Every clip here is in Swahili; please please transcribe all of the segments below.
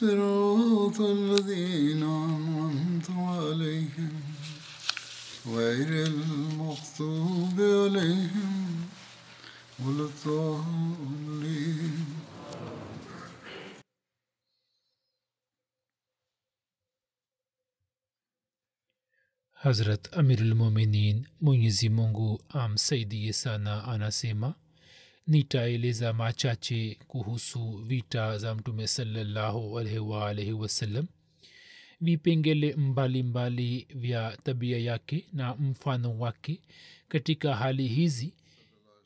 صراط الذين أنعمت عليهم غير المغضوب عليهم ولا الضالين. حضرت امیر المومنین منیزی مونگو عام سیدی سانا آنا سیما nitaeleza machache kuhusu vita za mtume salallahu alaihi wasallam vipengele mbalimbali vya tabia yake na mfano wake katika hali hizi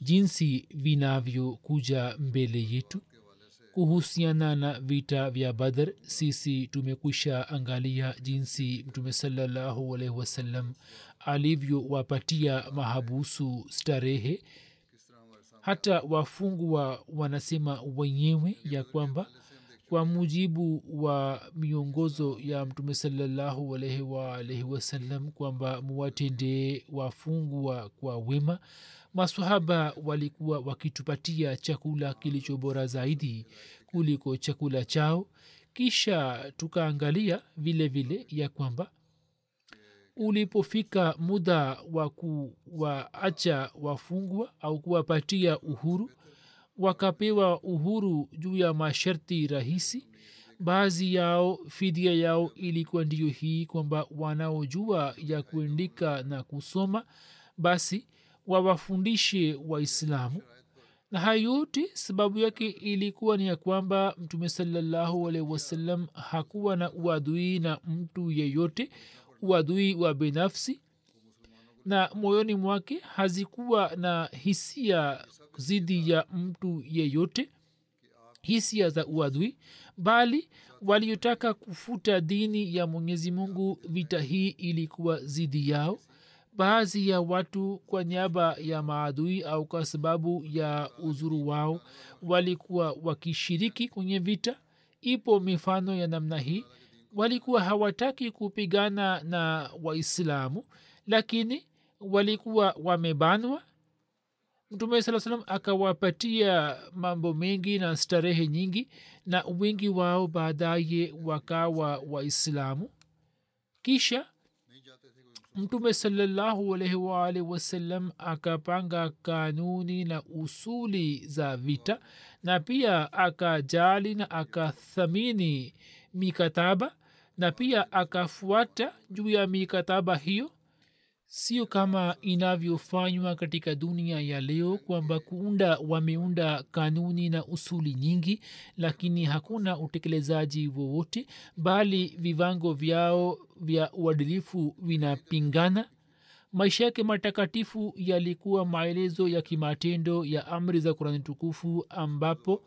jinsi vinavyokuja mbele yetu. Kuhusiana na vita vya badr sisi tumekwisha angalia jinsi mtume salallahu alaihi wasallam alivyowapatia mahabusu starehe hata wafungwa wanasema wenyewe ya kwamba kwa mujibu wa miongozo ya mtume salallahu alaihi waalaihi wasallam kwamba muwatendee wafungwa kwa wema masahaba walikuwa wakitupatia chakula kilicho bora zaidi kuliko chakula chao. Kisha tukaangalia vile vile ya kwamba ulipofika muda wa kuwaacha wafungwa au kuwapatia uhuru wakapewa uhuru juu ya masharti rahisi. Baadhi yao fidia yao ilikuwa ndiyo hii kwamba wanaojua ya kuandika na kusoma basi wawafundishe waislamu. Na hayo yote sababu yake ilikuwa ni ya kwamba mtume salallahu alaihi wasallam hakuwa na uadui na mtu yeyote uadui wa binafsi na moyoni mwake hazikuwa na hisia zidi ya mtu yeyote hisia za uadui bali waliotaka kufuta dini ya mwenyezi mungu vita hii ilikuwa zidi yao. Baadhi ya watu kwa niaba ya maadui au kwa sababu ya uzuru wao walikuwa wakishiriki kwenye vita. Ipo mifano ya namna hii walikuwa hawataki kupigana na waislamu lakini walikuwa wamebanwa. Mtume saa salam akawapatia mambo mengi na starehe nyingi na wengi wao baadaye wakawa waislamu. Kisha mtume salallahu alaihi waalihi wasallam akapanga kanuni na usuli za vita na pia akajali na akathamini mikataba na pia akafuata juu ya mikataba hiyo sio kama inavyofanywa katika dunia ya leo kwamba kuunda wameunda kanuni na usuli nyingi lakini hakuna utekelezaji wowote bali vivango vyao vya uadilifu vinapingana. Maisha yake matakatifu yalikuwa maelezo ya kimatendo ya amri za kurani tukufu ambapo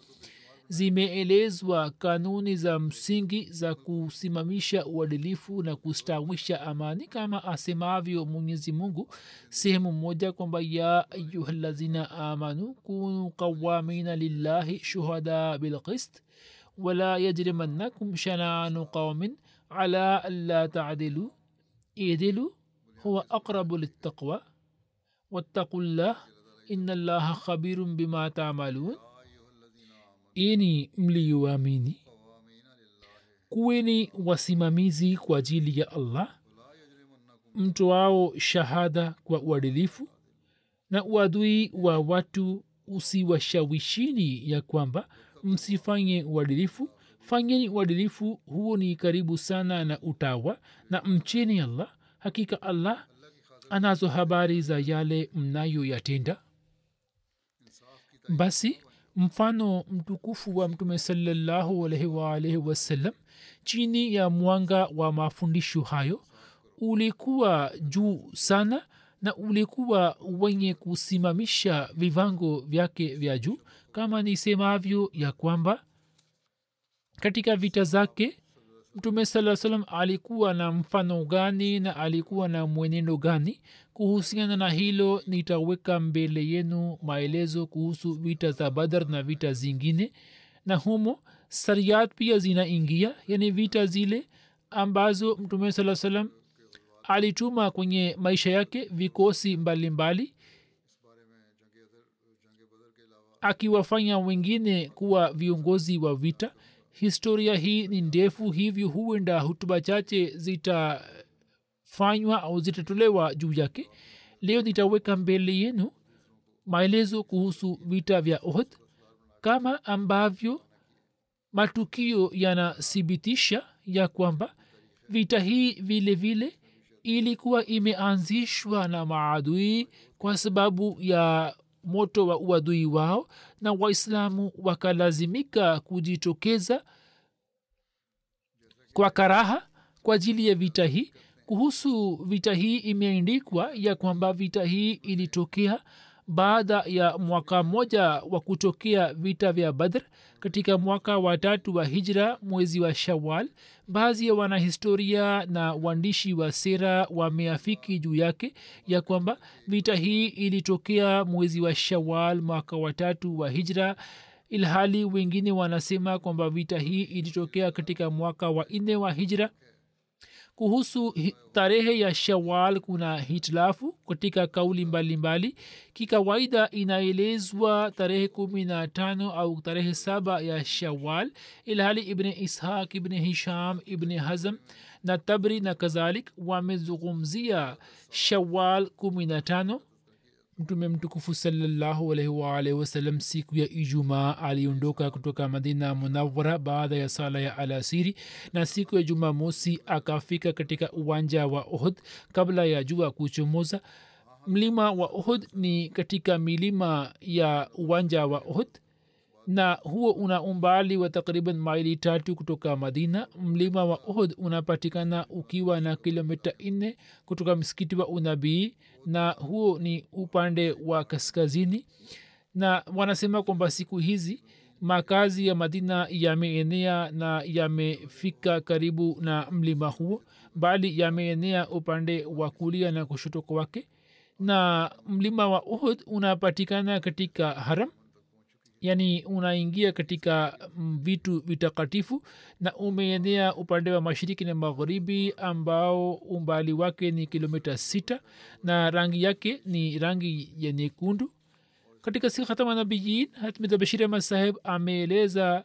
zimeelezwa kanuni za msingi za kusimamisha uadilifu na kustawisha amani kama asemavyo mwenyezi mungu sehemu moja kwamba ya ayuhalazina amanu kunu qawamina lillahi shuhada bilqist wala yajrimannakum shananu qaumin ala anla tadilu idilu huwa aqrabu littaqwa wattaqu llah ina allaha khabirun bima tamalun ini mliyoamini. Kuweni wasimamizi kwa ajili ya allah mtoao shahada kwa uadilifu na uadui wa watu usiwashawishini ya kwamba msifanye uadilifu. Fanyeni uadilifu huo ni karibu sana na utawa na mcheni allah. Hakika allah anazo habari za yale mnayoyatenda. Basi mfano mtukufu wa mtume salallahu alaihi waalaihi wasallam chini ya mwanga wa mafundisho hayo ulikuwa juu sana na ulikuwa wenye kusimamisha vivango vyake vya juu kama nisemavyo ya kwamba katika vita zake mtume saa salam alikuwa na mfano gani na alikuwa na mwenendo gani kuhusiana na hilo nitaweka mbele yenu maelezo kuhusu vita za badar na vita zingine. Na humo sariat pia zinaingia yani vita zile ambazo mtume saa salam alituma kwenye maisha yake vikosi mbalimbali akiwafanya wengine kuwa viongozi wa vita. Historia hii ni ndefu hivyo huenda hutuba chache zitafanywa au zitatolewa juu yake. Leo nitaweka mbele yenu maelezo kuhusu vita vya ohd kama ambavyo matukio yanathibitisha ya kwamba vita hii vile vile ilikuwa imeanzishwa na maadui kwa sababu ya moto wa uadui wao na waislamu wakalazimika kujitokeza kwa karaha kwa ajili ya vita hii kuhusu vita hii imeandikwa ya kwamba vita hii ilitokea baada ya mwaka mmoja wa kutokea vita vya badr. Katika mwaka wa tatu wa hijra mwezi wa shawal baadhi ya wanahistoria na waandishi wa sera wameafiki juu yake ya kwamba vita hii ilitokea mwezi wa shawal mwaka wa tatu wa hijra ilhali wengine wanasema kwamba vita hii ilitokea katika mwaka wa nne wa hijra kuhusu tarehe ya shawal kuna hitilafu katika kauli mbalimbali. Kikawaida inaelezwa tarehe kumi na tano au tarehe saba ya shawal ilhali ibni ishaq ibni hisham ibni hazm na tabri na kadhalik wamezungumzia shawal kumi na tano mtume mtukufu salallahu alaihi waalihi wasallam siku ya ijumaa aliondoka kutoka madina munawara baada ya sala ya alasiri na siku ya jumamosi akafika katika uwanja wa ohd kabla ya jua kuchomoza. Mlima wa ohd ni katika milima ya uwanja wa ohd na huo una umbali wa takriban maili tatu kutoka madina. Mlima wa uhud unapatikana ukiwa na kilomita nne kutoka msikiti wa unabii na huo ni upande wa kaskazini. Na wanasema kwamba siku hizi makazi ya madina yameenea na yamefika karibu na mlima huo. Bali yameenea upande wa kulia na kushoto kwake. Na mlima wa uhud unapatikana katika haram yani unaingia katika vitu vitakatifu na umeenea upande wa mashiriki na magharibi ambao umbali wake ni kilomita sita na rangi yake ni rangi ya nyekundu. Katika si khatama nabiyin hatmid bashir ameeleza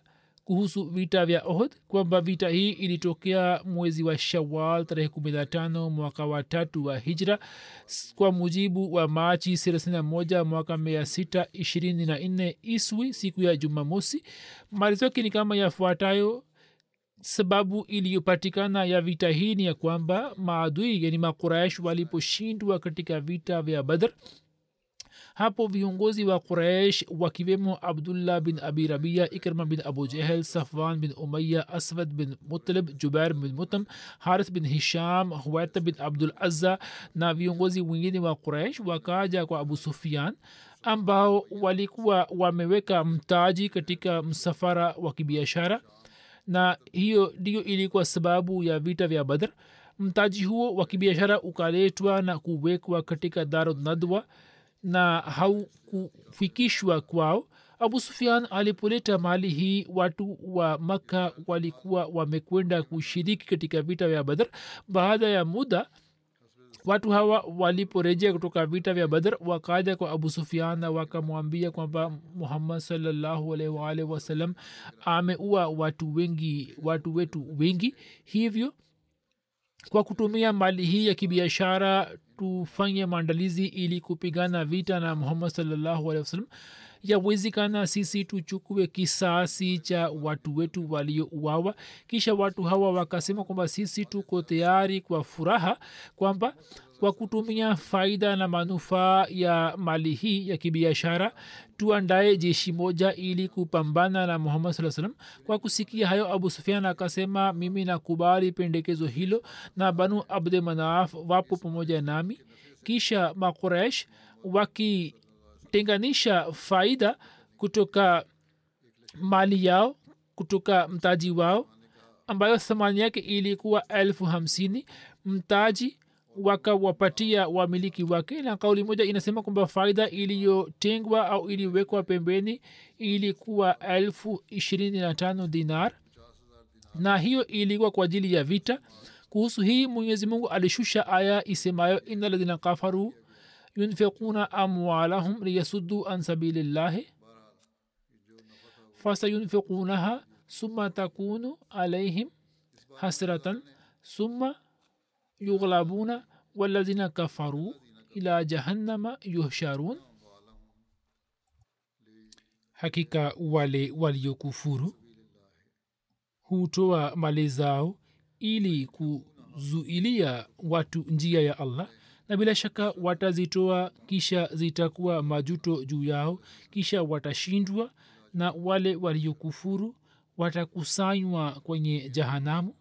kuhusu vita vya ohd kwamba vita hii ilitokea mwezi wa shawal tarehe kumi na tano mwaka wa tatu wa hijra kwa mujibu wa machi thelathini na moja mwaka mia sita ishirini na nne iswi siku ya jumamosi. Maelezo ni kama yafuatayo. Sababu iliyopatikana ya vita hii ni ya kwamba maadui yani makuraish waliposhindwa katika vita vya badr hapo viongozi wa quraish wakiwemo abdullah bin abi rabia ikrma bin abu jehel safwan bin umaya aswad bin mutlib jubair bin mutam harith bin hisham huwaita bin abdul azza na viongozi wengine wa quraish wakaja kwa abu sufian ambao walikuwa wameweka mtaji katika msafara wa kibiashara. Na hiyo ndiyo ilikuwa sababu ya vita vya badr. Mtaji huo wa kibiashara ukaletwa na kuwekwa katika darunadwa na haukufikishwa kwao abu sufian alipoleta mali hii watu wa makka walikuwa wamekwenda kushiriki katika vita vya badr. Baada ya muda watu hawa waliporejea kutoka vita vya badr wakaja kwa abu sufian na wakamwambia kwamba muhammad salllahualwalh wasalam ameua watu wengi watu wetu wengi. Hivyo kwa kutumia mali hii ya kibiashara tufanye maandalizi ili kupigana vita na muhammad wasallam. Yawezekana sisi tuchukue kisasi cha watu wetu waliouawa. Kisha watu hawa wakasema kwamba sisi tuko tayari kwa furaha kwamba kwa kutumia faida na manufaa ya mali hii ya kibiashara tuandaye jeshi moja ili kupambana na muhammad saa salam kwa kusikia hayo abu sufian akasema mimi nakubali pendekezo hilo na banu abde manaaf wapo pamoja nami. Kisha makuresh wakitenganisha faida kutoka mali yao kutoka mtaji wao ambayo thamani yake ilikuwa elfu hamsini. Mtaji wakawapatia wamiliki wake na kauli moja inasema kwamba faida iliyotengwa au iliwekwa pembeni ilikuwa elfu ishirini na tano dinar. Na hiyo ilikuwa kwa ajili ya vita. Kuhusu hii mwenyezi mungu alishusha aya isemayo ina ladhina kafaru yunfikuna amwalahum liyasuddu an sabilillahi fasayunfikunaha summa takunu alaihim hasratan summa yughlabuna walladhina kafaru ila jahannama yuhsharun hakika wale waliokufuru hutoa mali zao ili kuzuilia watu njia ya allah na bila shaka watazitoa kisha zitakuwa majuto juu yao kisha watashindwa na wale waliokufuru watakusanywa kwenye jahanamu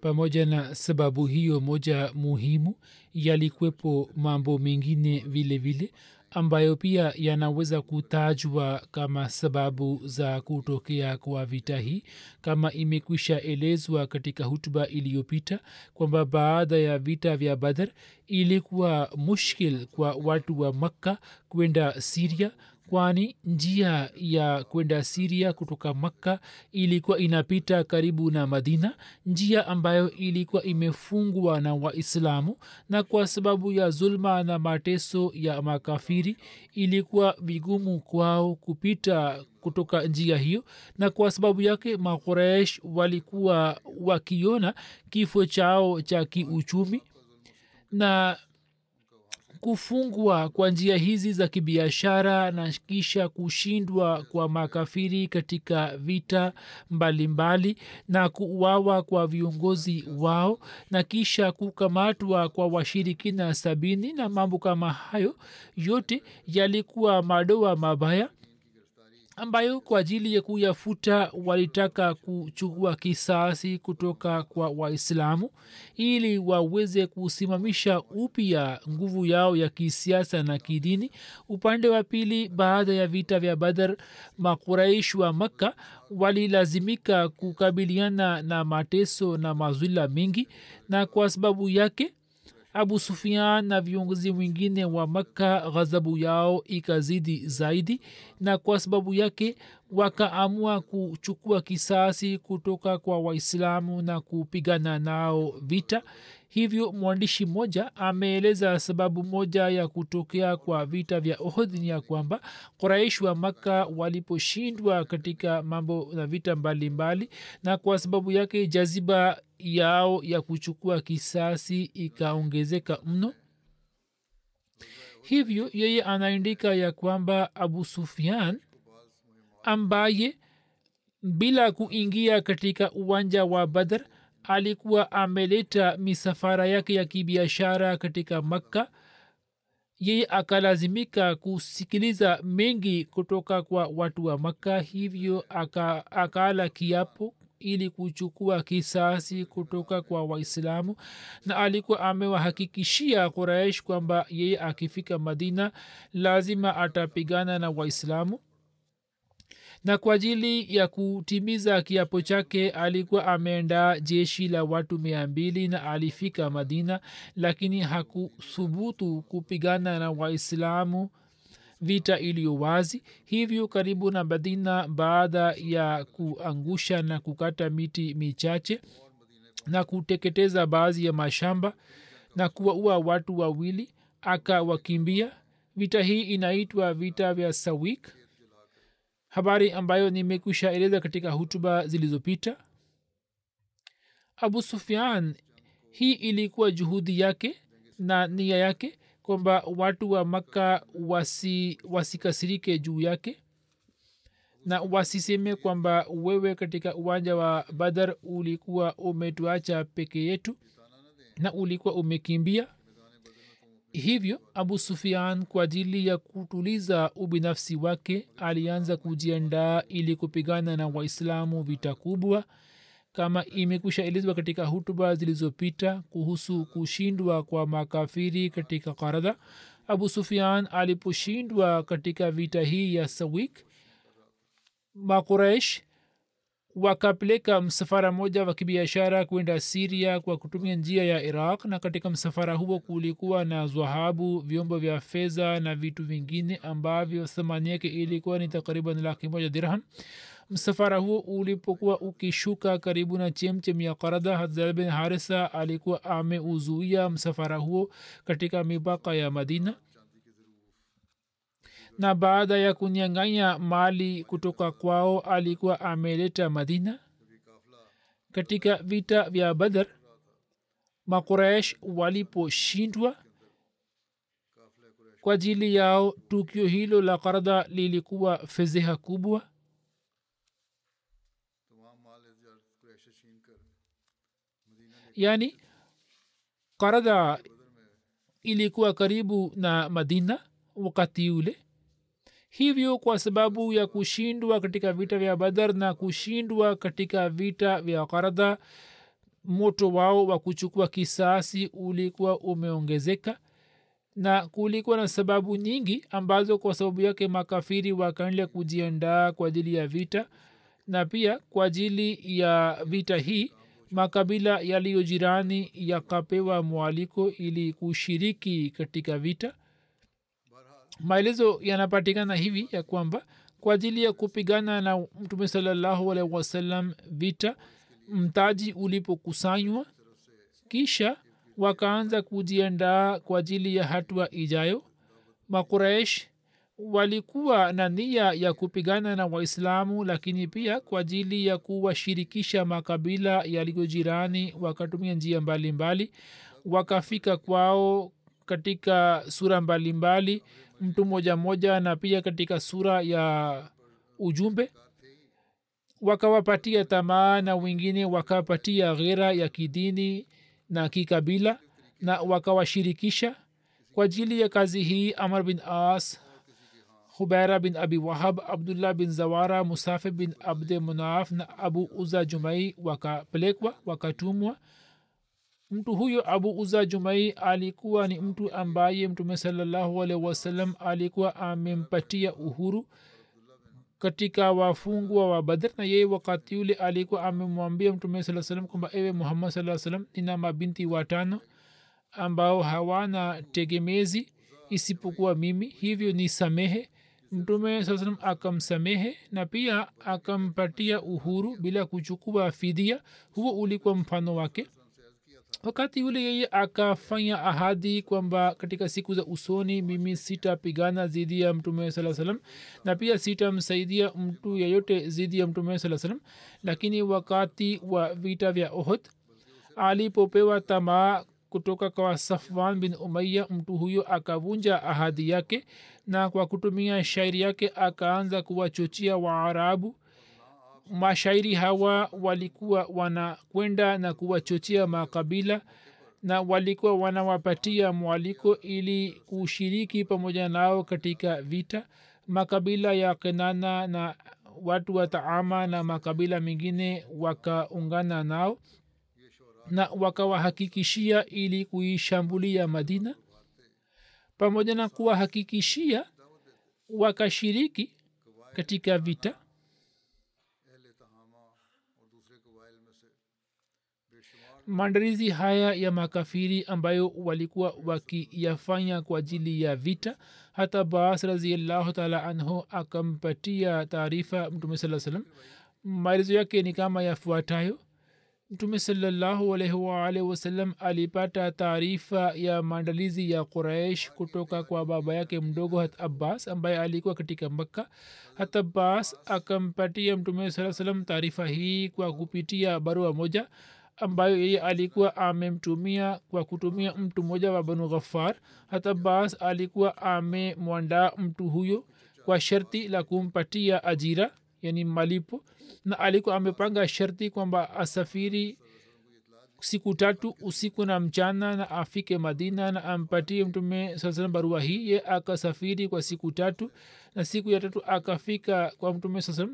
pamoja na sababu hiyo moja muhimu yalikwepo mambo mengine vile vile ambayo pia yanaweza kutajwa kama sababu za kutokea kwa vita hii kama imekwisha elezwa katika hutuba iliyopita kwamba baada ya vita vya badar ilikuwa mushkil kwa watu wa makka kwenda siria kwani njia ya kwenda siria kutoka makka ilikuwa inapita karibu na madina njia ambayo ilikuwa imefungwa na waislamu na kwa sababu ya zulma na mateso ya makafiri ilikuwa vigumu kwao kupita kutoka njia hiyo na kwa sababu yake makuresh walikuwa wakiona kifo chao cha kiuchumi na kufungwa kwa njia hizi za kibiashara na kisha kushindwa kwa makafiri katika vita mbalimbali mbali, na kuuawa kwa viongozi wao na kisha kukamatwa kwa washirikina sabini na mambo kama hayo yote yalikuwa madoa mabaya ambayo kwa ajili ya kuyafuta walitaka kuchukua kisasi kutoka kwa waislamu ili waweze kusimamisha upya nguvu yao ya kisiasa na kidini. Upande wa pili baada ya vita vya badar makuraish wa makka walilazimika kukabiliana na mateso na mazwila mengi na kwa sababu yake abu sufian na viongozi wengine wa makka ghadhabu yao ikazidi zaidi na kwa sababu yake wakaamua kuchukua kisasi kutoka kwa waislamu na kupigana nao vita hivyo mwandishi mmoja ameeleza sababu moja ya kutokea kwa vita vya ohd ni ya kwamba quraish wa makka waliposhindwa katika mambo na vita mbalimbali mbali, na kwa sababu yake jaziba yao ya kuchukua kisasi ikaongezeka mno. Hivyo yeye anaandika ya kwamba abu sufian ambaye bila kuingia katika uwanja wa badr alikuwa ameleta misafara yake ya kibiashara katika makka. Yeye akalazimika kusikiliza mengi kutoka kwa watu wa makka hivyo aka, akala kiapo ili kuchukua kisasi kutoka kwa waislamu na alikuwa amewahakikishia quraish kwamba yeye akifika madina lazima atapigana na waislamu na kwa ajili ya kutimiza kiapo chake alikuwa ameenda jeshi la watu mia mbili na alifika madina lakini hakuthubutu kupigana na waislamu vita iliyo wazi. Hivyo karibu na madina baada ya kuangusha na kukata miti michache na kuteketeza baadhi ya mashamba na kuwaua watu wawili akawakimbia. Vita hii inaitwa vita vya sawik habari ambayo nimekwisha eleza katika hutuba zilizopita? Abu sufian hii ilikuwa juhudi yake na nia yake kwamba watu wa makka wasi wasikasirike juu yake na wasiseme kwamba wewe katika uwanja wa badar ulikuwa umetuacha peke yetu na ulikuwa umekimbia hivyo abu sufian kwa ajili ya kutuliza ubinafsi wake alianza kujiandaa ili kupigana na waislamu vita kubwa kama imekwisha elezwa katika hutuba zilizopita kuhusu kushindwa kwa makafiri katika karadha abu sufian aliposhindwa katika vita hii ya sawik makuraish wakapeleka msafara moja wa kibiashara kwenda siria kwa kutumia njia ya iraq na katika msafara huo kulikuwa na dhahabu vyombo vya fedha na vitu vingine ambavyo thamani yake ilikuwa ni takriban laki moja dirham. Msafara huo ulipokuwa ukishuka karibu na chemchem ya karada hazal bin harisa alikuwa ameuzuia msafara huo katika mipaka ya madina na baada ya kunyanganya mali kutoka kwao alikuwa ameleta madina. Katika vita vya badar makuraish waliposhindwa kwa ajili yao tukio hilo la karda lilikuwa fedheha kubwa. Yaani karda ilikuwa karibu na madina wakati ule hivyo kwa sababu ya kushindwa katika vita vya badar na kushindwa katika vita vya karadha moto wao wa kuchukua kisasi ulikuwa umeongezeka na kulikuwa na sababu nyingi ambazo kwa sababu yake makafiri wakaendelea kujiandaa kwa ajili ya vita na pia kwa ajili ya vita hii makabila yaliyo jirani yakapewa mwaliko ili kushiriki katika vita maelezo yanapatikana hivi ya kwamba kwa ajili ya kupigana na mtume salallahu alaihi wasallam vita mtaji ulipokusanywa kisha wakaanza kujiandaa kwa ajili ya hatua ijayo makuraish walikuwa na nia ya kupigana na waislamu lakini pia kwa ajili ya kuwashirikisha makabila yaliyo jirani wakatumia njia mbalimbali mbali. wakafika kwao katika sura mbalimbali mbali, mtu moja moja na pia katika sura ya ujumbe. Wakawapatia tamaa na wengine wakapatia ghera ya kidini na kikabila na wakawashirikisha. Kwa ajili ya kazi hii amr bin as hubaira bin abi wahab abdullah bin zawara musafi bin abde munaf na abu uza jumai wakapelekwa wakatumwa mtu huyo abu uza jumai alikuwa ni mtu ambaye mtume salallahu alikuwa amempatia uhuru katika wafungwa wa badr na yeye wakati ule alikuwa amemwambia mtume saa kwamba ewe muhammad saa salam nina mabinti watano ambao hawana tegemezi isipokuwa mimi hivyo ni samehe mtume saa salam akamsamehe na pia akampatia uhuru bila kuchukua fidia huo ulikuwa mfano wake wakati ule yeye akafanya ahadi kwamba katika siku za usoni mimi sitapigana zidi ya mtume saa salam na pia sitamsaidia mtu yeyote zidi ya mtume saa salam lakini wakati wa vita vya ohod alipopewa tamaa kutoka kwa safwan bin umaya mtu huyo akavunja ahadi yake na kwa kutumia shairi yake akaanza kuwachochia waarabu mashairi hawa walikuwa wanakwenda na kuwachochea makabila na walikuwa wanawapatia mwaliko ili kushiriki pamoja nao katika vita. Makabila ya kenana na watu wa taama na makabila mengine wakaungana nao na wakawahakikishia ili kuishambulia madina. Pamoja na kuwahakikishia wakashiriki katika vita maandalizi haya ya makafiri ambayo walikuwa wakiyafanya kwa ajili ya vita. Hata baas raziallahu taala anhu akampatia taarifa mtume saa salam maelezo yake ni kama yafuatayo. Mtume salallahu alaihi waalihi wasallam alipata taarifa ya maandalizi ya quraish kutoka kwa baba yake mdogo hat abbas ambaye alikuwa katika makka. Hat abbas akampatia mtume saa salam taarifa hii kwa kupitia barua moja ambayo yeye alikuwa amemtumia kwa kutumia mtu mmoja wa banu ghafar hata bas alikuwa amemwandaa mtu huyo kwa sharti la kumpatia ajira yani malipo na alikuwa amepanga sharti kwamba asafiri siku tatu usiku na mchana na afike madina na ampatie mtume saa barua hii. Ye akasafiri kwa siku tatu na siku ya tatu akafika kwa mtume saa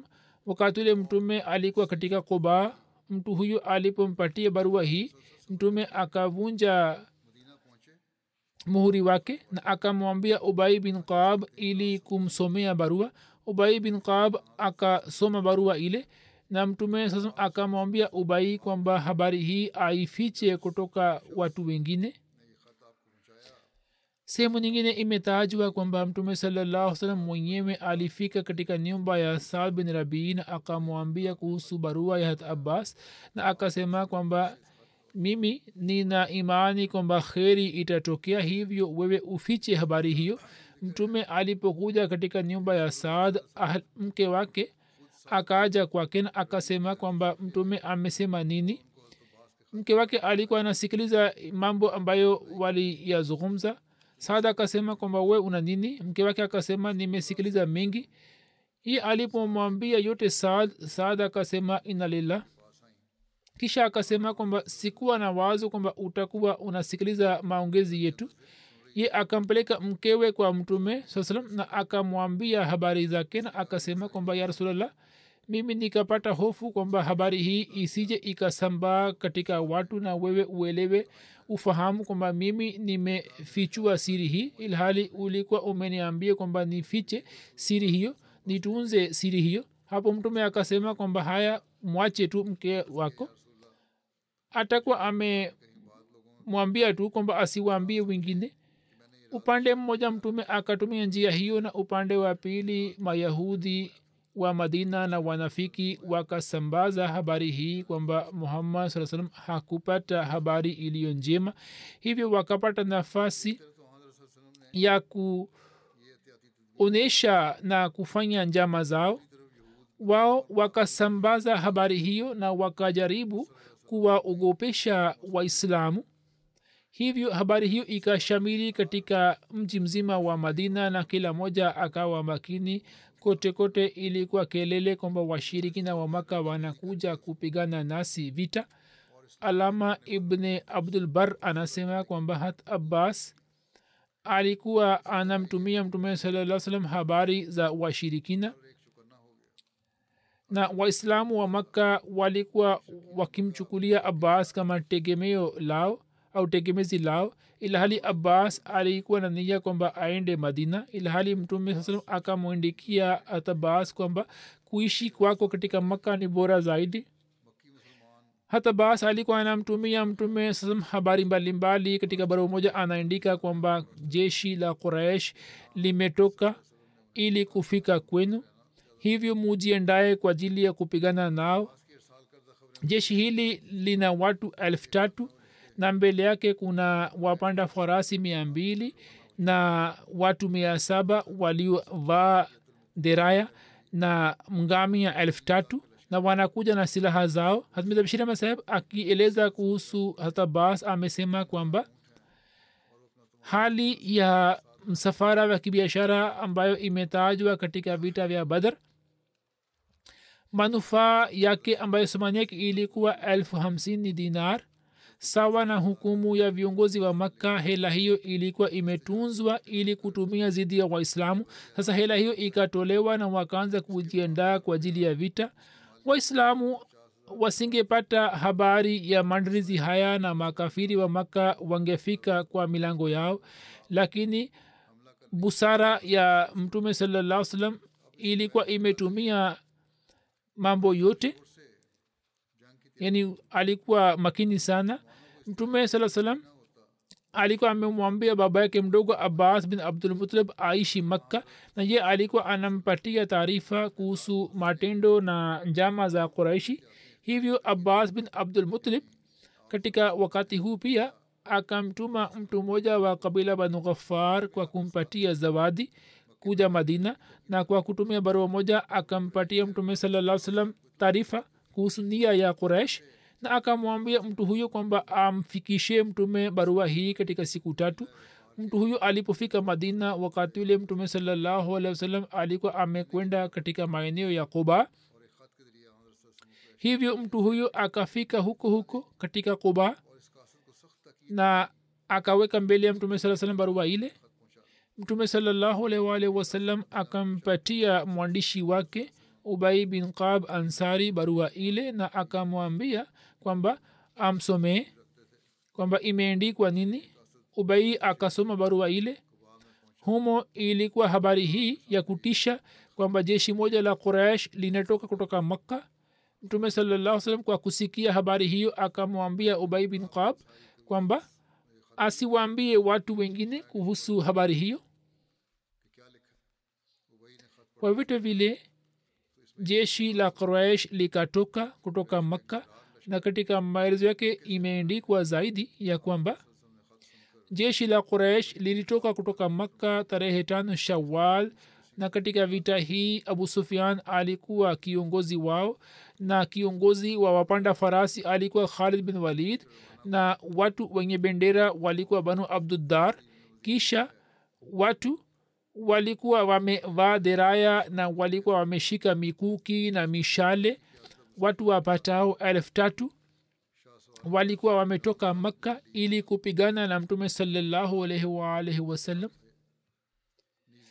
wakati ule mtume alikuwa katika koba mtu huyu alipompatia barua hii mtume akavunja muhuri wake na akamwambia ubai bin qaab ili kumsomea barua. Ubai bin qaab akasoma barua ile na mtume sasa akamwambia ubai kwamba habari hii aifiche kutoka watu wengine sehemu nyingine imetajwa kwamba mtume salallahu salam mwenyewe alifika katika nyumba ya saad bin rabii na akamwambia kuhusu barua ya hat abbas na akasema kwamba mimi nina imani kwamba kheri itatokea hivyo wewe ufiche habari hiyo. Mtume alipokuja katika nyumba ya saad ah, mke wake akaja kwake na akasema kwamba mtume amesema nini? Mke wake alikuwa anasikiliza mambo ambayo waliyazungumza saad akasema kwamba we una nini? Mke wake akasema nimesikiliza mengi. Hii alipomwambia yote saad saad akasema inalila kisha akasema kwamba sikuwa na wazo kwamba utakuwa unasikiliza maongezi yetu. Ye akampeleka mkewe kwa mtume saa salam na akamwambia habari zake na akasema kwamba ya rasulllah mimi nikapata hofu kwamba habari hii isije ikasambaa katika watu na wewe uelewe ufahamu kwamba mimi nimefichua siri hii ilhali ulikuwa umeniambia kwamba nifiche siri hiyo nitunze siri hiyo. Hapo mtume akasema kwamba haya mwache tu mke wako. Atakuwa amemwambia tu kwamba asiwaambie wengine. Upande mmoja mtume akatumia njia hiyo na upande wa pili mayahudi wa madina na wanafiki wakasambaza habari hii kwamba muhammad saa salam hakupata habari iliyo njema hivyo wakapata nafasi ya kuonyesha na kufanya njama zao. Wao wakasambaza habari hiyo na wakajaribu kuwaogopesha waislamu hivyo habari hiyo ikashamili katika mji mzima wa madina na kila moja akawa makini kote kote ilikuwa kelele kwamba washirikina wa maka wanakuja kupigana nasi vita. Alama ibne abdulbar anasema kwamba hat abbas alikuwa anamtumia mtume salaa salam habari za washirikina. Na waislamu wa makka walikuwa wakimchukulia abbas kama tegemeo lao au tegemezi lao ilhali abbas alikuwa na nia kwamba aende madina ilhali mtume saa salam akamwindikia atabas kwamba kuishi kwako katika makka ni bora zaidi. Hata bas alikuwa anamtumia mtume sasam habari mbalimbali. Katika barua moja anaandika kwamba jeshi la quraish limetoka ili kufika kwenu hivyo mujiendaye kwa ajili ya kupigana nao. Jeshi hili lina watu elfu tatu na mbele yake kuna wapanda farasi mia mbili na watu mia saba waliovaa deraya na mngamia elfu tatu na wanakuja na silaha zao. Hazmidabshirama saheb akieleza kuhusu hatabas amesema kwamba hali ya msafara wa kibiashara ambayo imetajwa katika vita vya badar manufaa yake ambayo thamani ilikuwa elfu hamsini dinar sawa na hukumu ya viongozi wa makka hela hiyo ilikuwa imetunzwa ili kutumia zidi ya waislamu. Sasa hela hiyo ikatolewa na wakaanza kujiandaa kwa ajili ya vita. Waislamu wasingepata habari ya maandalizi haya na makafiri wa makka wangefika kwa milango yao. Lakini busara ya mtume salallah salam ilikuwa imetumia mambo yote. Yani alikuwa makini sana mtume saa salam alikuwa amemwambia baba yake mdogo abbas bin abdulmutalib aishi makka na ye alikuwa anampatia taarifa kuhusu matendo na njama za quraishi. Hivyo abbas bin abdulmutalib katika wakati huu pia akamtuma mtu mmoja wa kabila banu ghafar kwa kumpatia zawadi kuja madina na kwa kutumia barua moja akampatia mtume salaa salam taarifa kuhusu nia ya quraish na akamwambia mtu huyo kwamba amfikishie mtume barua hii katika siku tatu. Mtu huyo alipofika madina wakati ule mtume salallahu alikuwa amekwenda katika maeneo ya kuba hivyo mtu huyo akafika huko huko katika kuba na akaweka mbele ya mtume saa salam barua ile. Mtume salallahu wasallam akampatia mwandishi wake ubai bin qab ansari barua ile na akamwambia kwamba amsomee kwamba imeendikwa nini? Ubai akasoma barua ile. Humo ilikuwa habari hii ya kutisha kwamba jeshi moja la quraish linatoka kutoka makka. Mtume salallah salam kwa kusikia habari hiyo akamwambia ubai bin qab kwamba asiwaambie watu wengine kuhusu habari hiyo. Kwa vitu vile jeshi la quraish likatoka kutoka makka na katika maelezo yake imeendikwa zaidi ya kwamba jeshi la quraish lilitoka kutoka makka tarehe tano shawal na katika vita hii abu sufian alikuwa kiongozi wao na kiongozi wa wapanda farasi alikuwa khalid bin walid na watu wenye bendera walikuwa banu abduddar. Kisha watu walikuwa wamevaa deraya na walikuwa wameshika mikuki na mishale watu wapatao elfu tatu walikuwa wametoka makka ili kupigana na mtume salallahu alaihi waalaihi wasallam.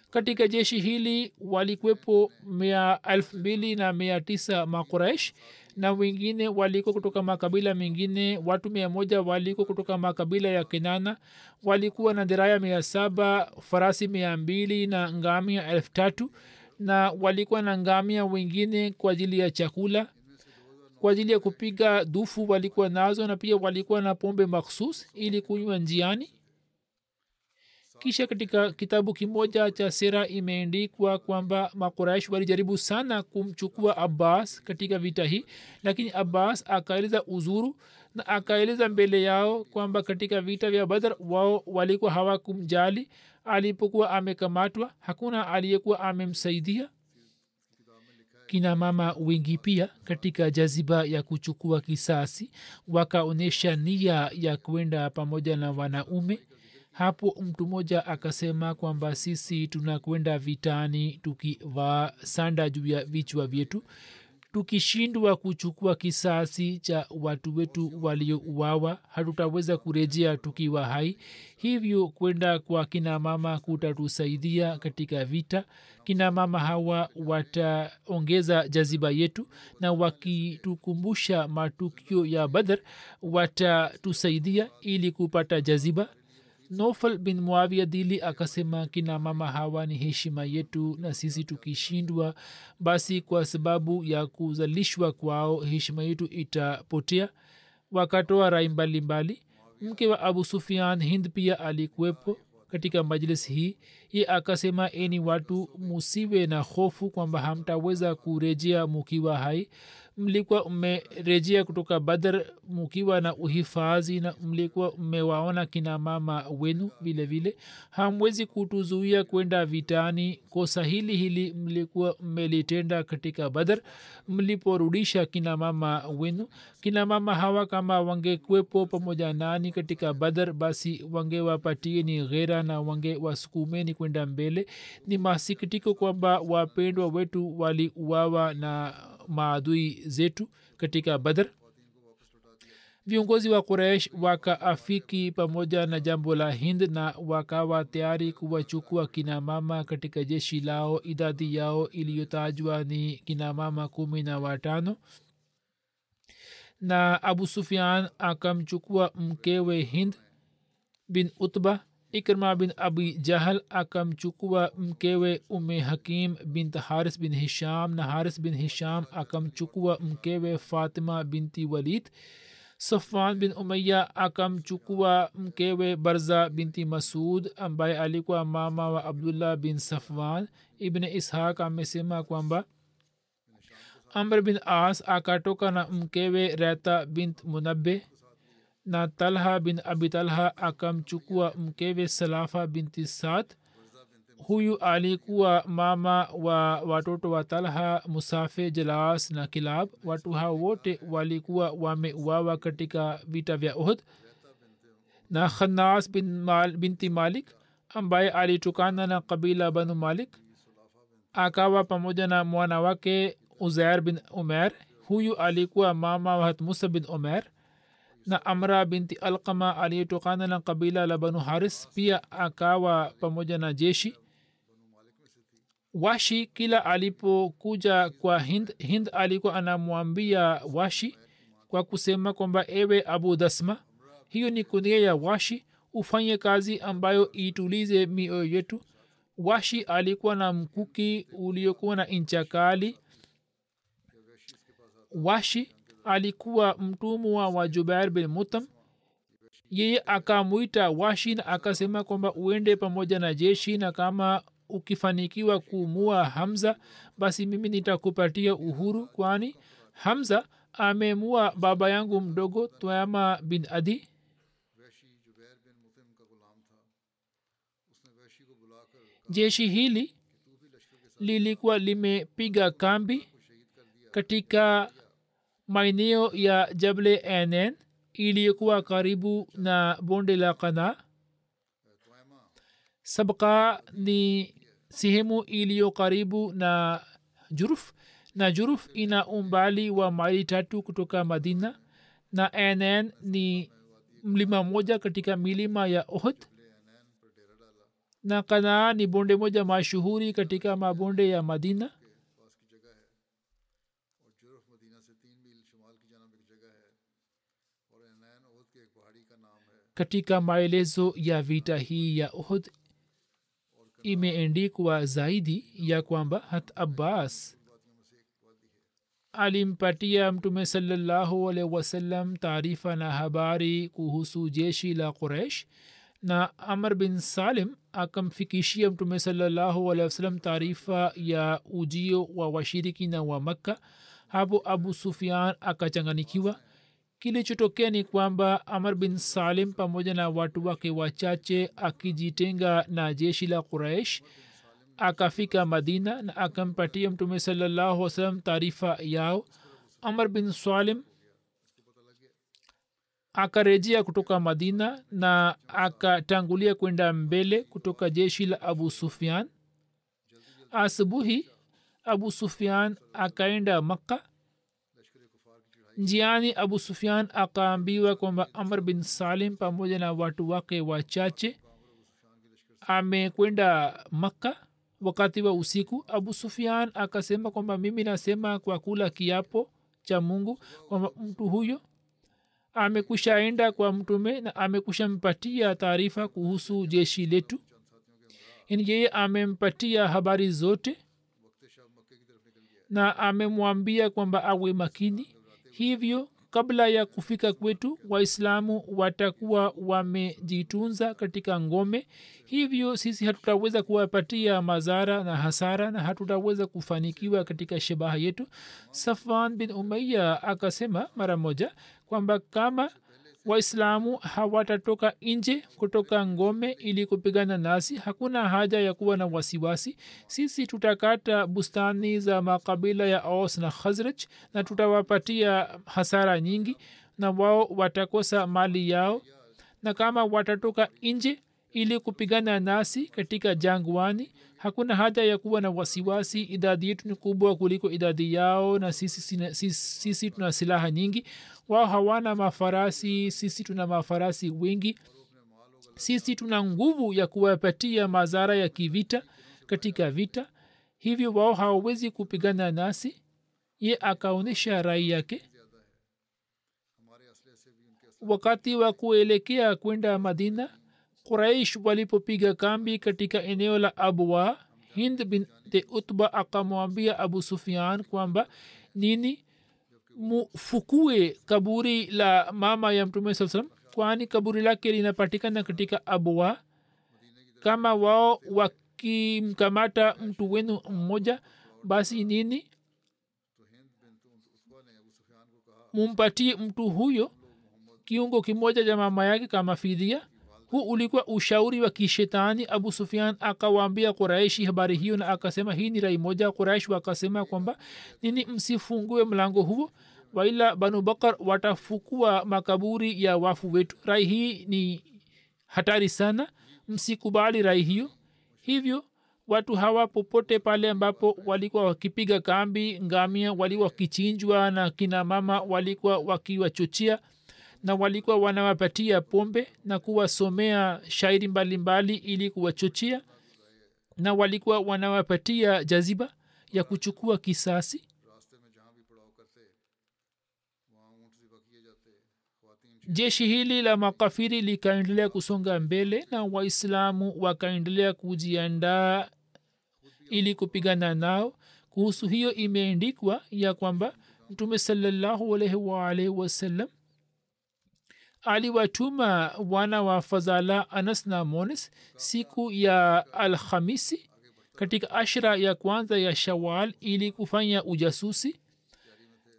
Katika jeshi hili walikuwepo mia elfu mbili na mia tisa makuraish na wengine waliko kutoka makabila mengine. Watu mia moja waliko kutoka makabila ya kinana. Walikuwa na diraya mia saba farasi mia mbili na ngamia elfu tatu na walikuwa na ngamia wengine kwa ajili ya chakula kwa ajili ya kupiga dufu walikuwa nazo na pia walikuwa na pombe makhsus ili kunywa njiani. Kisha katika kitabu kimoja cha sera imeendikwa kwamba makuraish walijaribu sana kumchukua abbas katika vita hii lakini abbas akaeleza uzuru na akaeleza mbele yao kwamba katika vita vya badar wao walikuwa hawakumjali. Alipokuwa amekamatwa hakuna aliyekuwa amemsaidia kina mama wengi pia katika jaziba ya kuchukua kisasi wakaonyesha nia ya kwenda pamoja na wanaume. Hapo mtu mmoja akasema kwamba sisi tunakwenda vitani tukivaa sanda juu ya vichwa vyetu tukishindwa kuchukua kisasi cha watu wetu waliouawa hatutaweza kurejea tukiwa hai. Hivyo kwenda kwa kina mama kutatusaidia katika vita. Kina mama hawa wataongeza jaziba yetu na wakitukumbusha matukio ya badr watatusaidia ili kupata jaziba nofal bin mwavia dili akasema kina mama hawa ni heshima yetu na sisi tukishindwa basi kwa sababu ya kuzalishwa kwao heshima yetu itapotea. Wakatoa rai mbalimbali. Mke wa abu sufian hind pia alikuwepo katika majlis hii. Ye akasema eni watu musiwe na hofu kwamba hamtaweza kurejea mukiwa hai mlikuwa mmerejea kutoka badr mukiwa na uhifadhi na mlikuwa mmewaona kina mama wenu vile vile. Hamwezi kutuzuia kwenda vitani. Kosa hili hili mlikuwa mmelitenda katika badr mliporudisha kina mama wenu. Kina mama hawa kama wangekuwepo pamoja nani katika badr basi wangewapatieni ghera na wangewasukumeni kwenda mbele. Ni masikitiko kwamba wapendwa wetu waliuawa na maadui zetu katika badr. Viongozi wa quraish wakaafiki pamoja na jambo la hind na wakawa tayari kuwachukua kinamama katika jeshi lao. Idadi yao iliyotajwa ni kinamama kumi na watano. Na abu sufian akamchukua mkewe hind bin utba ikrma bin abi jahal akamchukua mkewe ume hakim bint haris bin hisham na haris bin hisham akamchukua mkewe fatima binti walid safan bin umaya akamchukua mkewe barza binti masud ambaye alikuwa mama wa abdullah bin safwan ibn ishaq amesema kwamba amr bin as akatoka na mkewe reta bint munabe na talha bin abi talha akamchukua mkewe salafa binti sad huyu alikuwa mama wa watoto wa talha musafe jalas na kilab watu hao wote walikuwa wameuawa katika vita vya uhud. Na khanas bin Mal, binti malik ambaye alitokana na kabila banu malik akawa pamoja na mwana wake uzair bin umer huyu alikuwa mama wa hatmusa bin umer na amra binti alkama aliyetokana na kabila la banu haris pia akawa pamoja na jeshi. Washi kila alipokuja kwa hind hind alikuwa anamwambia washi kwa kusema kwamba ewe abu dasma hiyo ni kunia ya washi ufanye kazi ambayo itulize mioyo yetu. Washi alikuwa na mkuki uliokuwa na incha kali. Washi alikuwa mtumwa wa jubair bin mutam. Yeye akamwita washi na akasema kwamba uende pamoja na jeshi na kama ukifanikiwa kumua hamza basi mimi nitakupatia uhuru kwani hamza amemua baba yangu mdogo twama bin adi. Jeshi hili lilikuwa limepiga kambi katika maeneo ya jable enen iliyokuwa karibu na bonde la kana sabka ni sehemu iliyo karibu na juruf na juruf ina umbali wa maili tatu kutoka madina na nn ni mlima moja katika milima ya ohd na kanaa ni bonde moja mashuhuri katika mabonde ya madina. Katika maelezo ya vita hii ya uhud imeendikwa zaidi ya kwamba hat abbas alimpatia mtume salallahu alaihi wasallam taarifa na habari kuhusu jeshi la quraish na amr bin salim akamfikishia mtume salallahu alaihi wasallam taarifa ya ujio wa washirikina wa makka. Hapo abu sufian akachanganikiwa kilichotokea ni kwamba amr bin salim pamoja na watu wake wachache akijitenga na jeshi la quraish akafika madina na akampatia mtume salallahu wasalam taarifa yao. Amr bin salim akarejea kutoka madina na akatangulia kwenda mbele kutoka jeshi la abu sufian asubuhi abu sufian akaenda makka njiani abu sufian akaambiwa kwamba amr bin salim pamoja na watu wake wachache amekwenda makka wakati wa usiku. Abu sufian akasema kwamba mimi nasema kwa kula kiapo cha mungu kwamba mtu huyo amekushaenda kwa mtume na amekusha mpatia taarifa kuhusu jeshi letu. Ini yeye amempatia habari zote na amemwambia kwamba awe makini hivyo kabla ya kufika kwetu waislamu watakuwa wamejitunza katika ngome. Hivyo sisi hatutaweza kuwapatia madhara na hasara na hatutaweza kufanikiwa katika shabaha yetu. Safan bin umaya akasema mara moja kwamba kama waislamu hawatatoka nje kutoka ngome ili kupigana nasi. Hakuna haja ya kuwa na wasiwasi. Sisi tutakata bustani za makabila ya aus na khazraj na tutawapatia hasara nyingi na wao watakosa mali yao. Na kama watatoka nje ili kupigana nasi katika jangwani hakuna haja ya kuwa na wasiwasi. Idadi yetu ni kubwa kuliko idadi yao na sisi, sisi, sisi tuna silaha nyingi wao hawana mafarasi sisi tuna mafarasi wengi. Sisi tuna nguvu ya kuwapatia madhara ya kivita katika vita hivyo wao hawawezi kupigana nasi. Ye akaonyesha rai yake. Wakati wa kuelekea kwenda madina quraish walipopiga kambi katika eneo la abwa hind binte utba akamwambia abu sufian kwamba nini? Mufukue kaburi la mama ya mtume saa salam kwani kaburi lake linapatikana katika abwa. Kama wao wakimkamata mtu wenu mmoja basi nini? Mumpatie mtu huyo kiungo kimoja cha mama yake kama fidhia huu ulikuwa ushauri wa kishetani. Abu sufian akawaambia kuraishi habari hiyo na akasema hii ni rai moja. Quraish wakasema kwamba nini msifungue mlango huo waila banu bakar watafukua makaburi ya wafu wetu. Rai hii ni hatari sana msikubali rai hiyo. Hivyo watu hawa popote pale ambapo walikuwa wakipiga kambi ngamia walikuwa wakichinjwa na kina mama walikuwa wakiwachochea na walikuwa wanawapatia pombe na kuwasomea shairi mbalimbali mbali ili kuwachochea na walikuwa wanawapatia jaziba ya kuchukua kisasi. Jeshi hili la makafiri likaendelea kusonga mbele na waislamu wakaendelea kujiandaa ili kupigana nao. Kuhusu hiyo imeendikwa ya kwamba mtume salallahu alaihi waalaihi wasallam aliwatuma wana wa fazala anas na monis siku ya alhamisi katika ashra ya kwanza ya shawal ili kufanya ujasusi.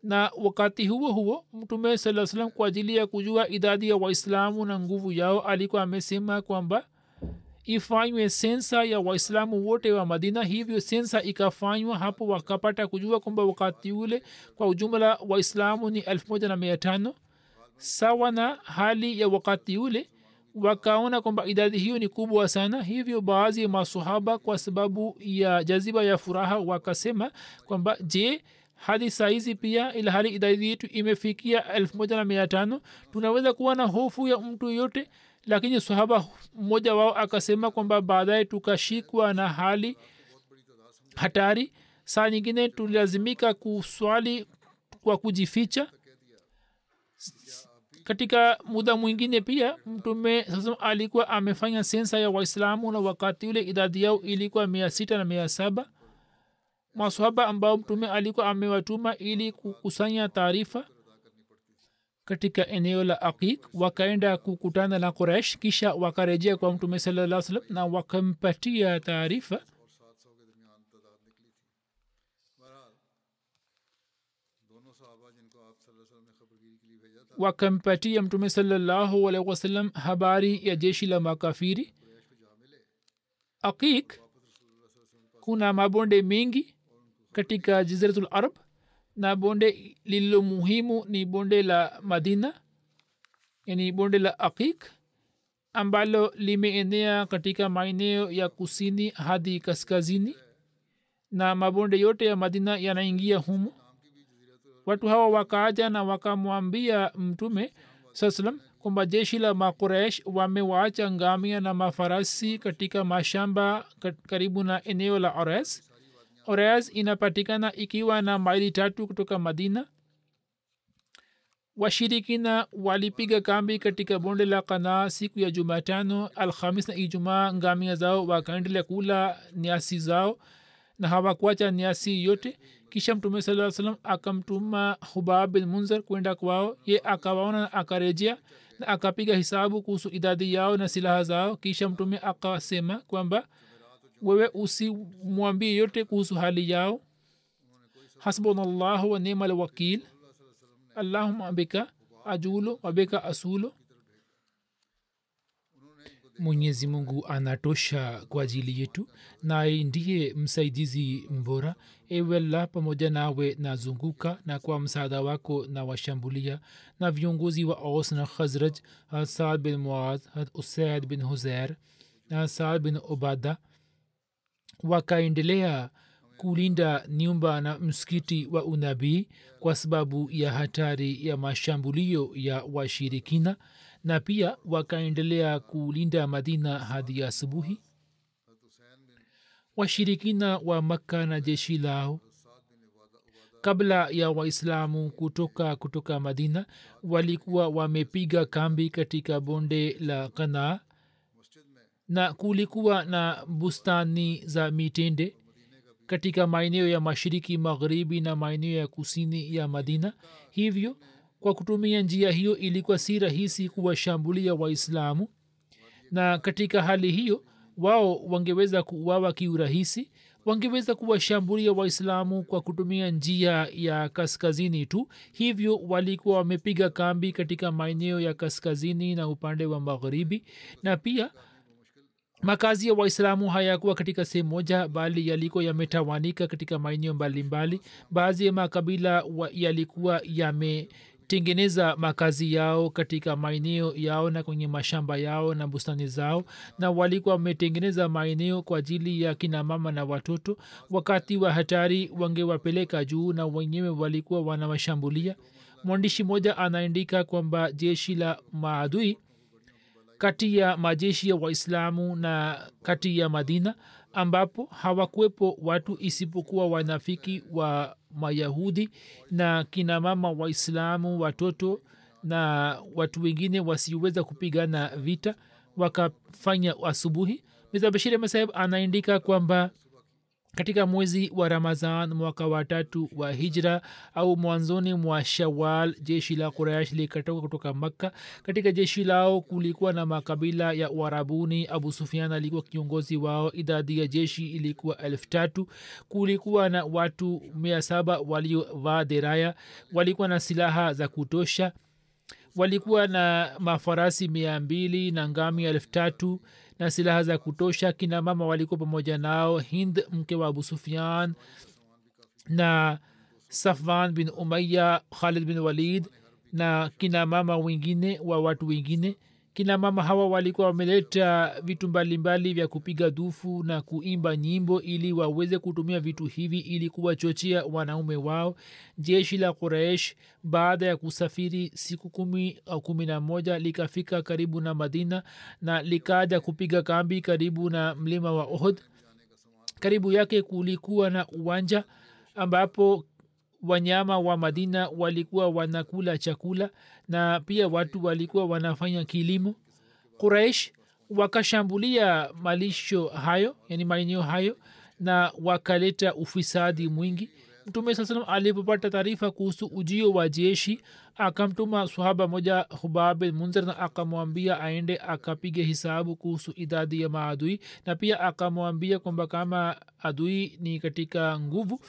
Na wakati huo huo mtume saa salam kwa ajili ya kujua idadi ya waislamu na nguvu yao alikuwa amesema kwamba ifanywe sensa ya waislamu wote wa madina hivyo sensa ikafanywa hapo wakapata kujua kwamba wakati ule kwa ujumla waislamu ni elfu moja na mia tano sawa na hali ya wakati ule wakaona kwamba idadi hiyo ni kubwa sana. Hivyo baadhi ya masahaba kwa sababu ya jaziba ya furaha wakasema kwamba je hadi saizi pia ila hali idadi yetu imefikia elfu moja na mia tano tunaweza kuwa na hofu ya mtu yoyote? Lakini sahaba mmoja wao akasema kwamba baadaye tukashikwa na hali hatari. Saa nyingine tulilazimika kuswali kwa kujificha katika muda mwingine pia mtume sasa alikuwa amefanya sensa ya waislamu na wakati ule idadi yao ilikuwa mia sita na mia saba. Masahaba ambao mtume alikuwa amewatuma ili kukusanya taarifa katika eneo la aqiq wakaenda kukutana na quraish kisha wakarejea kwa mtume salaa salam na wakampatia taarifa wakampatia mtume salallahu alaihi wasallam habari ya jeshi la makafiri. Aqiq kuna mabonde mengi katika jizratul arab na bonde lililo muhimu ni bonde la madina yani bonde la aqiq ambalo limeenea katika maeneo ya kusini hadi kaskazini na mabonde yote ya madina yanaingia humu watu hawa wakaaja na wakamwambia mtume saa salam kwamba jeshi la makuresh wamewaacha ngamia na mafarasi katika mashamba karibu na eneo la ores. Ores inapatikana ikiwa na maili tatu kutoka madina. Washirikina walipiga kambi katika bonde la kanaa siku ya jumatano alhamis na ijumaa. Ngamia zao wakaendelea kula niasi zao na hawakuacha niasi yote. Kisha mtume saa salam akamtuma hubab bin munzar kwenda kwao. Ye akawaona na akarejea na akapiga hisabu kuhusu idadi yao na silaha zao. Kisha mtume akasema kwamba wewe usimwambie yote kuhusu hali yao. Hasbunallahu wa nimal wakil. Allahuma bika ajulu wabika asulu mwenyezi mungu anatosha kwa ajili yetu naye ndiye msaidizi mbora. Ewella pamoja nawe nazunguka na kwa msaada wako na washambulia na viongozi wa aus na khazraj hasad bin muaz usaid bin huzair na hasad bin ubada wakaendelea kulinda nyumba na msikiti wa unabii kwa sababu ya hatari ya mashambulio ya washirikina na pia wakaendelea kulinda madina hadi asubuhi. Washirikina wa makka na jeshi lao kabla ya waislamu kutoka kutoka madina walikuwa wamepiga kambi katika bonde la kanaa na kulikuwa na bustani za mitende katika maeneo ya mashiriki magharibi na maeneo ya kusini ya madina. Hivyo kwa kutumia njia hiyo ilikuwa si rahisi kuwashambulia waislamu. Na katika hali hiyo wao wangeweza kuuawa kiurahisi wangeweza kuwashambulia waislamu kwa kutumia njia ya kaskazini tu. Hivyo walikuwa wamepiga kambi katika maeneo ya kaskazini na upande wa magharibi. Na pia makazi ya waislamu hayakuwa katika sehemu moja bali yalikuwa yametawanika katika maeneo mbalimbali. Baadhi ya makabila yalikuwa yalikuwa yametengeneza makazi yao katika maeneo yao na kwenye mashamba yao na bustani zao. Na walikuwa wametengeneza maeneo kwa ajili ya kina mama na watoto. Wakati wa hatari wangewapeleka juu na wenyewe walikuwa wanawashambulia. Mwandishi mmoja anaandika kwamba jeshi la maadui kati ya majeshi ya waislamu na kati ya madina ambapo hawakuwepo watu isipokuwa wanafiki wa mayahudi na kina mama waislamu watoto na watu wengine wasioweza kupigana vita wakafanya asubuhi. Mizabashiri masaheb anaandika kwamba katika mwezi wa ramazan mwaka wa tatu wa hijra au mwanzoni mwa shawal jeshi la quraish likatoka kutoka makka. Katika jeshi lao kulikuwa na makabila ya uarabuni. Abu sufian alikuwa kiongozi wao. Idadi ya jeshi ilikuwa elfu tatu. Kulikuwa na watu mia saba waliovaa deraya. Walikuwa na silaha za kutosha. Walikuwa na mafarasi mia mbili na ngami elfu tatu na silaha za kutosha kina mama walikuwa pamoja nao hind mke wa abu sufian na safwan bin umaya khalid bin walid na kina mama wengine wa watu wengine kina mama hawa walikuwa wameleta vitu mbalimbali vya kupiga dufu na kuimba nyimbo ili waweze kutumia vitu hivi ili kuwachochea wanaume wao. Jeshi la quraish baada ya kusafiri siku kumi au kumi na moja likafika karibu na madina na likaja kupiga kambi karibu na mlima wa ohd karibu yake kulikuwa na uwanja ambapo wanyama wa madina walikuwa wanakula chakula na pia watu walikuwa wanafanya kilimo. Quraish wakashambulia malisho hayo yani maeneo hayo na wakaleta ufisadi mwingi. Mtume saa salam alipopata taarifa kuhusu ujio wa jeshi akamtuma sahaba moja hubab munzer na akamwambia aende akapige hisabu kuhusu idadi ya maadui na pia akamwambia kwamba kama adui ni katika nguvu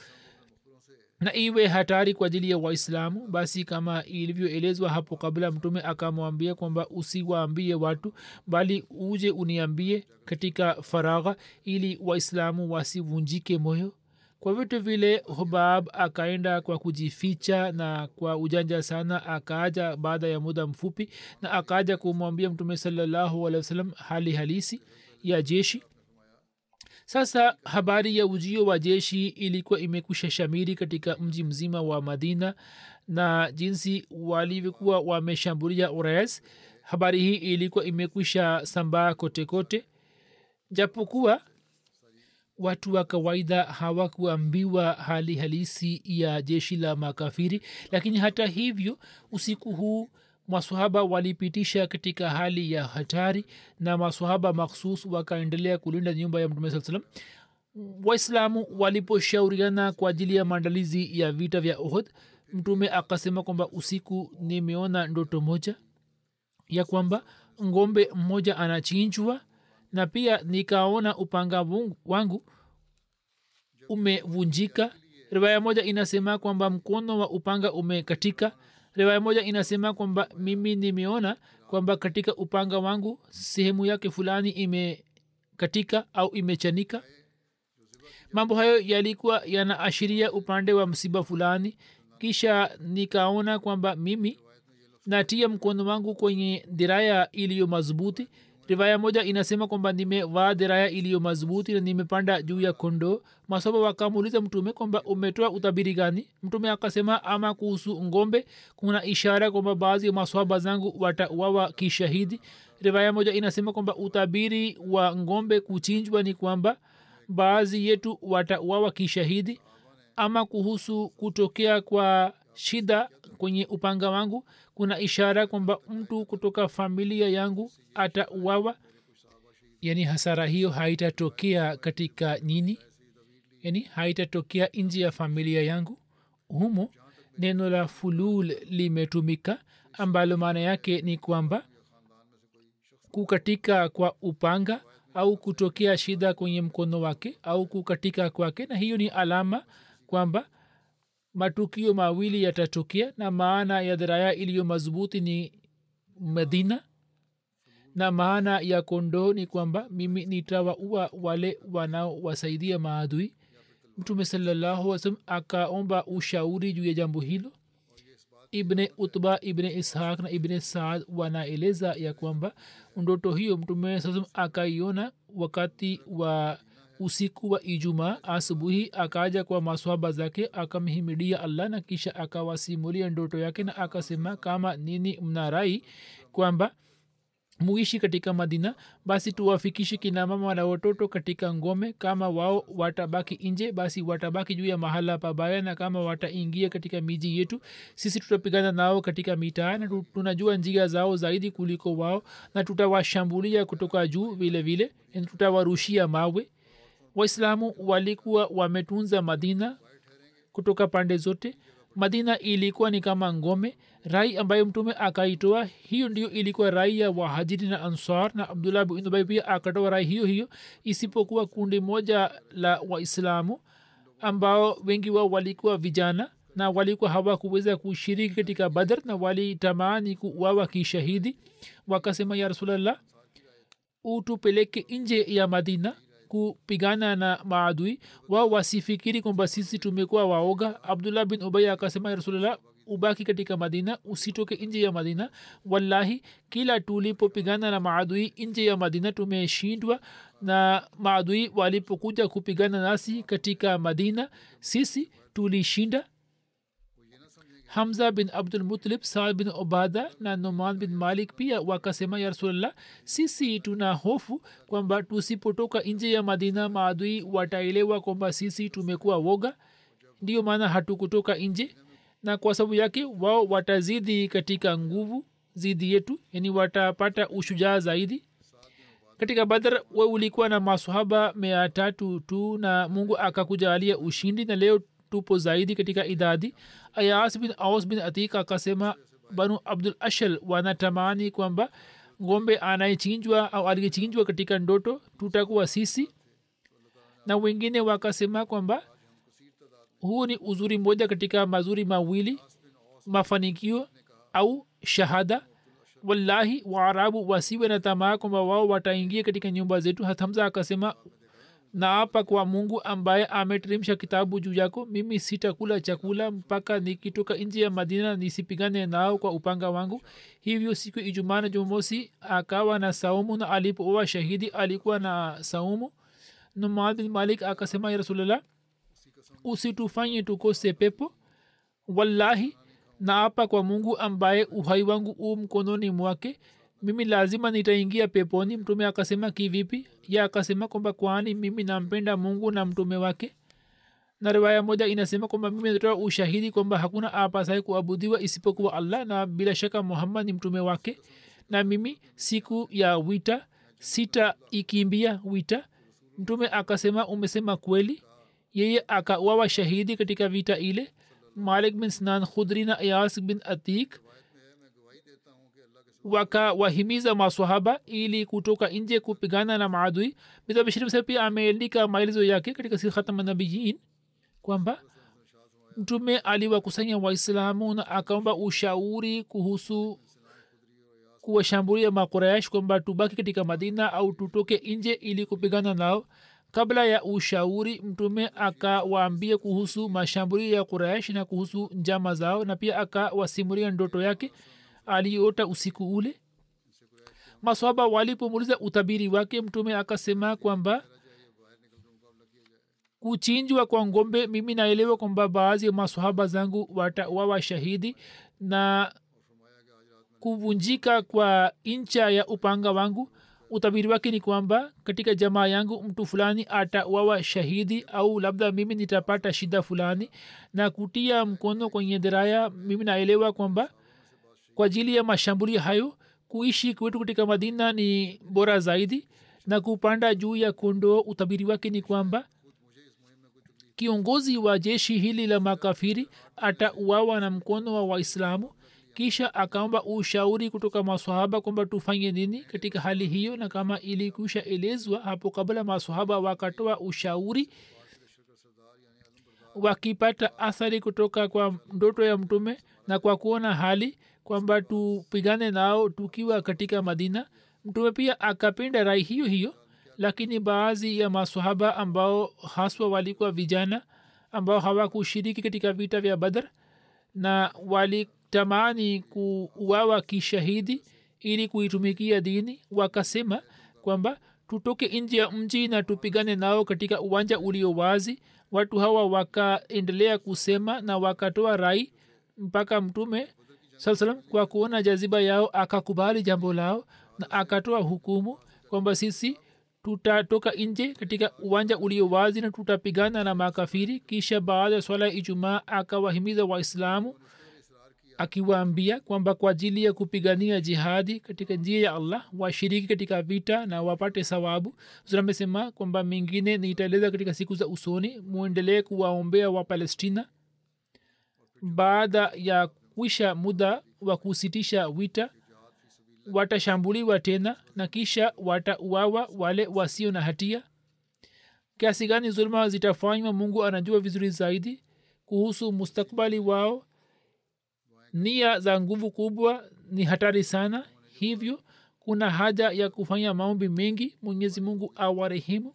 na iwe hatari kwa ajili ya waislamu basi kama ilivyoelezwa hapo kabla mtume akamwambia kwamba usiwaambie watu bali uje uniambie katika faragha ili waislamu wasivunjike moyo. Kwa vitu vile hubab akaenda kwa kujificha na kwa ujanja sana akaaja baada ya muda mfupi na akaaja kumwambia mtume salallahu alehi hali halisi ya jeshi sasa habari ya ujio wa jeshi ilikuwa imekwisha shamiri katika mji mzima wa madina na jinsi walivyokuwa wameshambulia urais habari hii ilikuwa imekwisha sambaa kote kote. Japokuwa watu wa kawaida hawakuambiwa hali halisi ya jeshi la makafiri lakini hata hivyo usiku huu masahaba walipitisha katika hali ya hatari na masahaba makhsus wakaendelea kulinda nyumba ya mtume saa salam waislamu waliposhauriana kwa ajili ya maandalizi ya vita vya uhud mtume akasema kwamba usiku nimeona ndoto moja ya kwamba ngombe mmoja anachinjwa na pia nikaona upanga wangu umevunjika. Riwaya moja inasema kwamba mkono wa upanga umekatika riwaya moja inasema kwamba mimi nimeona kwamba katika upanga wangu sehemu yake fulani imekatika au imechanika. Mambo hayo yalikuwa yanaashiria upande wa msiba fulani. Kisha nikaona kwamba mimi natia mkono wangu kwenye diraya iliyo madhubuti riwaya moja inasema kwamba nimevaa diraya iliyo madhubuti na nimepanda juu ya kondoo masoba wakamuuliza mtume kwamba umetoa utabiri gani? Mtume akasema ama kuhusu ngombe kuna ishara kwamba baadhi ya maswaba zangu watauawa kishahidi. Riwaya moja inasema kwamba utabiri wa ngombe kuchinjwa ni kwamba baadhi yetu watauawa kishahidi. Ama kuhusu kutokea kwa shida kwenye upanga wangu kuna ishara kwamba mtu kutoka familia yangu atauawa. Yani hasara hiyo haitatokea katika nyini yani haitatokea nje ya familia yangu. Humo neno la fulul limetumika ambalo maana yake ni kwamba kukatika kwa upanga au kutokea shida kwenye mkono wake au kukatika kwake. Na hiyo ni alama kwamba matukio mawili yatatokea na maana ya dharaya iliyo madhubuti ni madina na maana ya kondoo ni kwamba mimi nitawaua wale wanaowasaidia maadui. Mtume salallahu akaomba ushauri juu ya jambo hilo. Ibne utba ibne ishaq na ibne saad wanaeleza ya kwamba ndoto hiyo mtume saam akaiona wakati wa usiku wa ijumaa asubuhi akaja kwa maswaba zake akamhimidia allah na kisha akawasimulia ndoto yake na akasema kama nini mnarai kwamba muishi katika madina basi tuwafikishe kinamama na watoto katika ngome. Kama wao watabaki nje basi watabaki juu ya mahala pabaya na kama wataingia katika miji yetu sisi tutapigana nao katika mitaa na tunajua njia zao zaidi kuliko wao na tutawashambulia kutoka juu vile tutawarushia mawe waislamu walikuwa wametunza madina kutoka pande zote. Madina ilikuwa ni kama ngome rai ambayo mtume akaitoa. Hiyo ndio ilikuwa rai ya wahajiri na ansar na abdullah bin ubai pia akatoa rai hiyo hiyo isipokuwa kundi moja la waislamu ambao wengi wao walikuwa vijana na walikuwa hawakuweza kushiriki katika badr na walitamani kuwawa kishahidi. Wakasema ya rasulllah utupeleke nje ya madina kupigana na maadui wao wasifikiri kwamba sisi tumekuwa waoga. Abdullah bin ubay akasema rasulullah ubaki katika madina usitoke nje ya madina. Wallahi kila tulipopigana na maadui nje ya madina tumeshindwa na maadui walipokuja kupigana nasi katika madina. Sisi tulishinda hamza bin abdulmutlib saad bin obada na noman bin malik pia wakasema ya rasulllah sisi tuna hofu kwamba tusipotoka nje ya madina maadui wataelewa kwamba sisi tumekuwa woga. Ndiyo maana hatukutoka nje na kwa sababu yake wao watazidi katika nguvu zidi yetu yani watapata ushujaa zaidi. Katika badr we ulikuwa na masahaba mia tatu tu na mungu akakujalia ushindi na leo tupo zaidi katika idadi. Ayas bin aus bin atika akasema banu abdul ashal wanatamani kwamba ngombe anayechinjwa au aliyechinjwa katika ndoto tutakuwa sisi. Na wengine wakasema kwamba huu ni uzuri mmoja katika mazuri mawili mafanikio au shahada. Wallahi waarabu wasiwe na tamaa kwamba wao wataingia katika nyumba zetu hathamza akasema naapa kwa mungu ambaye ameteremsha kitabu juu yako mimi sitakula chakula mpaka nikitoka nji ya madina nisipigane nao kwa upanga wangu. Hivyo siku ijumaa na jumamosi akawa na saumu na alipooa shahidi alikuwa na saumu. Numad bin malik akasema ya rasulllah usitufanye tukose pepo. Wallahi naapa kwa mungu ambaye uhai wangu u mkononi mwake mimi lazima nitaingia peponi mtume akasema kivipi? Ya akasema kwamba kwani mimi nampenda mungu na mtume wake? Na riwaya moja inasema kwamba mimi natoa ushahidi kwamba hakuna apasaye kuabudiwa isipokuwa allah na bila shaka muhammad ni mtume wake. Na mimi siku ya wita sita ikimbia wita mtume akasema umesema kweli. Yeye akawawa shahidi katika vita ile. Malik bin snan khudri na ayas bin atik wakawahimiza maswahaba ili kutoka nje kupigana na maadui. Mitabishiri pia ameandika maelezo yake katika sikhatamanabiyin kwamba mtume aliwakusanya waislamu na akaomba ushauri kuhusu kuwashambulia makuraish kwamba tubaki katika madina au tutoke nje ili kupigana nao. Kabla ya ushauri mtume akawaambia kuhusu mashambulio ya kuraish na kuhusu njama zao na pia akawasimulia ndoto yake aliota usiku ule? Maswaba walipomuliza utabiri wake mtume akasema kwamba kuchinjwa kwa ngombe mimi naelewa kwamba baadhi ya maswahaba zangu watawawa shahidi na kuvunjika kwa ncha ya upanga wangu. Utabiri wake ni kwamba katika jamaa yangu mtu fulani atawawa shahidi au labda mimi nitapata shida fulani na kutia mkono kwenye dharaya mimi naelewa kwamba kwa ajili ya mashambulio hayo kuishi kwetu katika madina ni bora zaidi na kupanda juu ya kondoo utabiri wake ni kwamba kiongozi wa jeshi hili la makafiri atauawa na mkono wa waislamu kisha akaomba ushauri kutoka maswahaba kwamba tufanye nini katika hali hiyo na kama ilikusha elezwa hapo kabla maswahaba wakatoa ushauri wakipata athari kutoka kwa ndoto ya mtume na kwa kuona hali kwamba tupigane nao tukiwa katika madina. Mtume pia akapinda rai hiyo hiyo lakini baadhi ya masahaba ambao haswa walikuwa vijana ambao hawakushiriki katika vita vya badr na walitamani kuuawa kishahidi ili kuitumikia dini wakasema kwamba tutoke nje ya mji na tupigane nao katika uwanja ulio wazi. Watu hawa wakaendelea kusema na wakatoa rai mpaka mtume saa kwa kuona jaziba yao akakubali jambo lao na akatoa hukumu kwamba sisi tutatoka nje katika uwanja ulio wazi na tutapigana na makafiri. Kisha baada ya swala ya ijumaa akawahimiza waislamu akiwaambia kwamba kwa ajili ya kupigania jihadi katika njia ya allah washiriki katika vita na wapate sawabu amesema kwamba mengine nitaeleza katika siku za usoni. Mwendelee kuwaombea wapalestina. Baada ya kwisha muda wa kusitisha wita watashambuliwa tena na kisha watauawa wale wasio na hatia. Kiasi gani zuluma zitafanywa mungu anajua vizuri zaidi kuhusu mustakbali wao. Nia za nguvu kubwa ni hatari sana hivyo kuna haja ya kufanya maombi mengi. Mwenyezi mungu awarehemu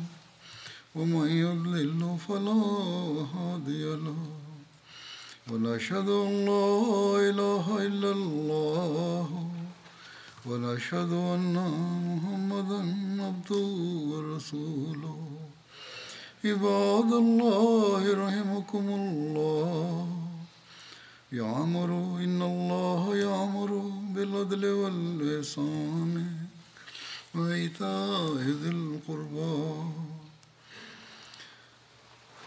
ومن يضلل فلا هادي له. ونشهد أن لا إله إلا الله. ونشهد أن محمدا عبده ورسوله. عباد الله رحمكم الله. يعمر إن الله يعمر بالعدل والإحسان. وإيتاء ذي القربى.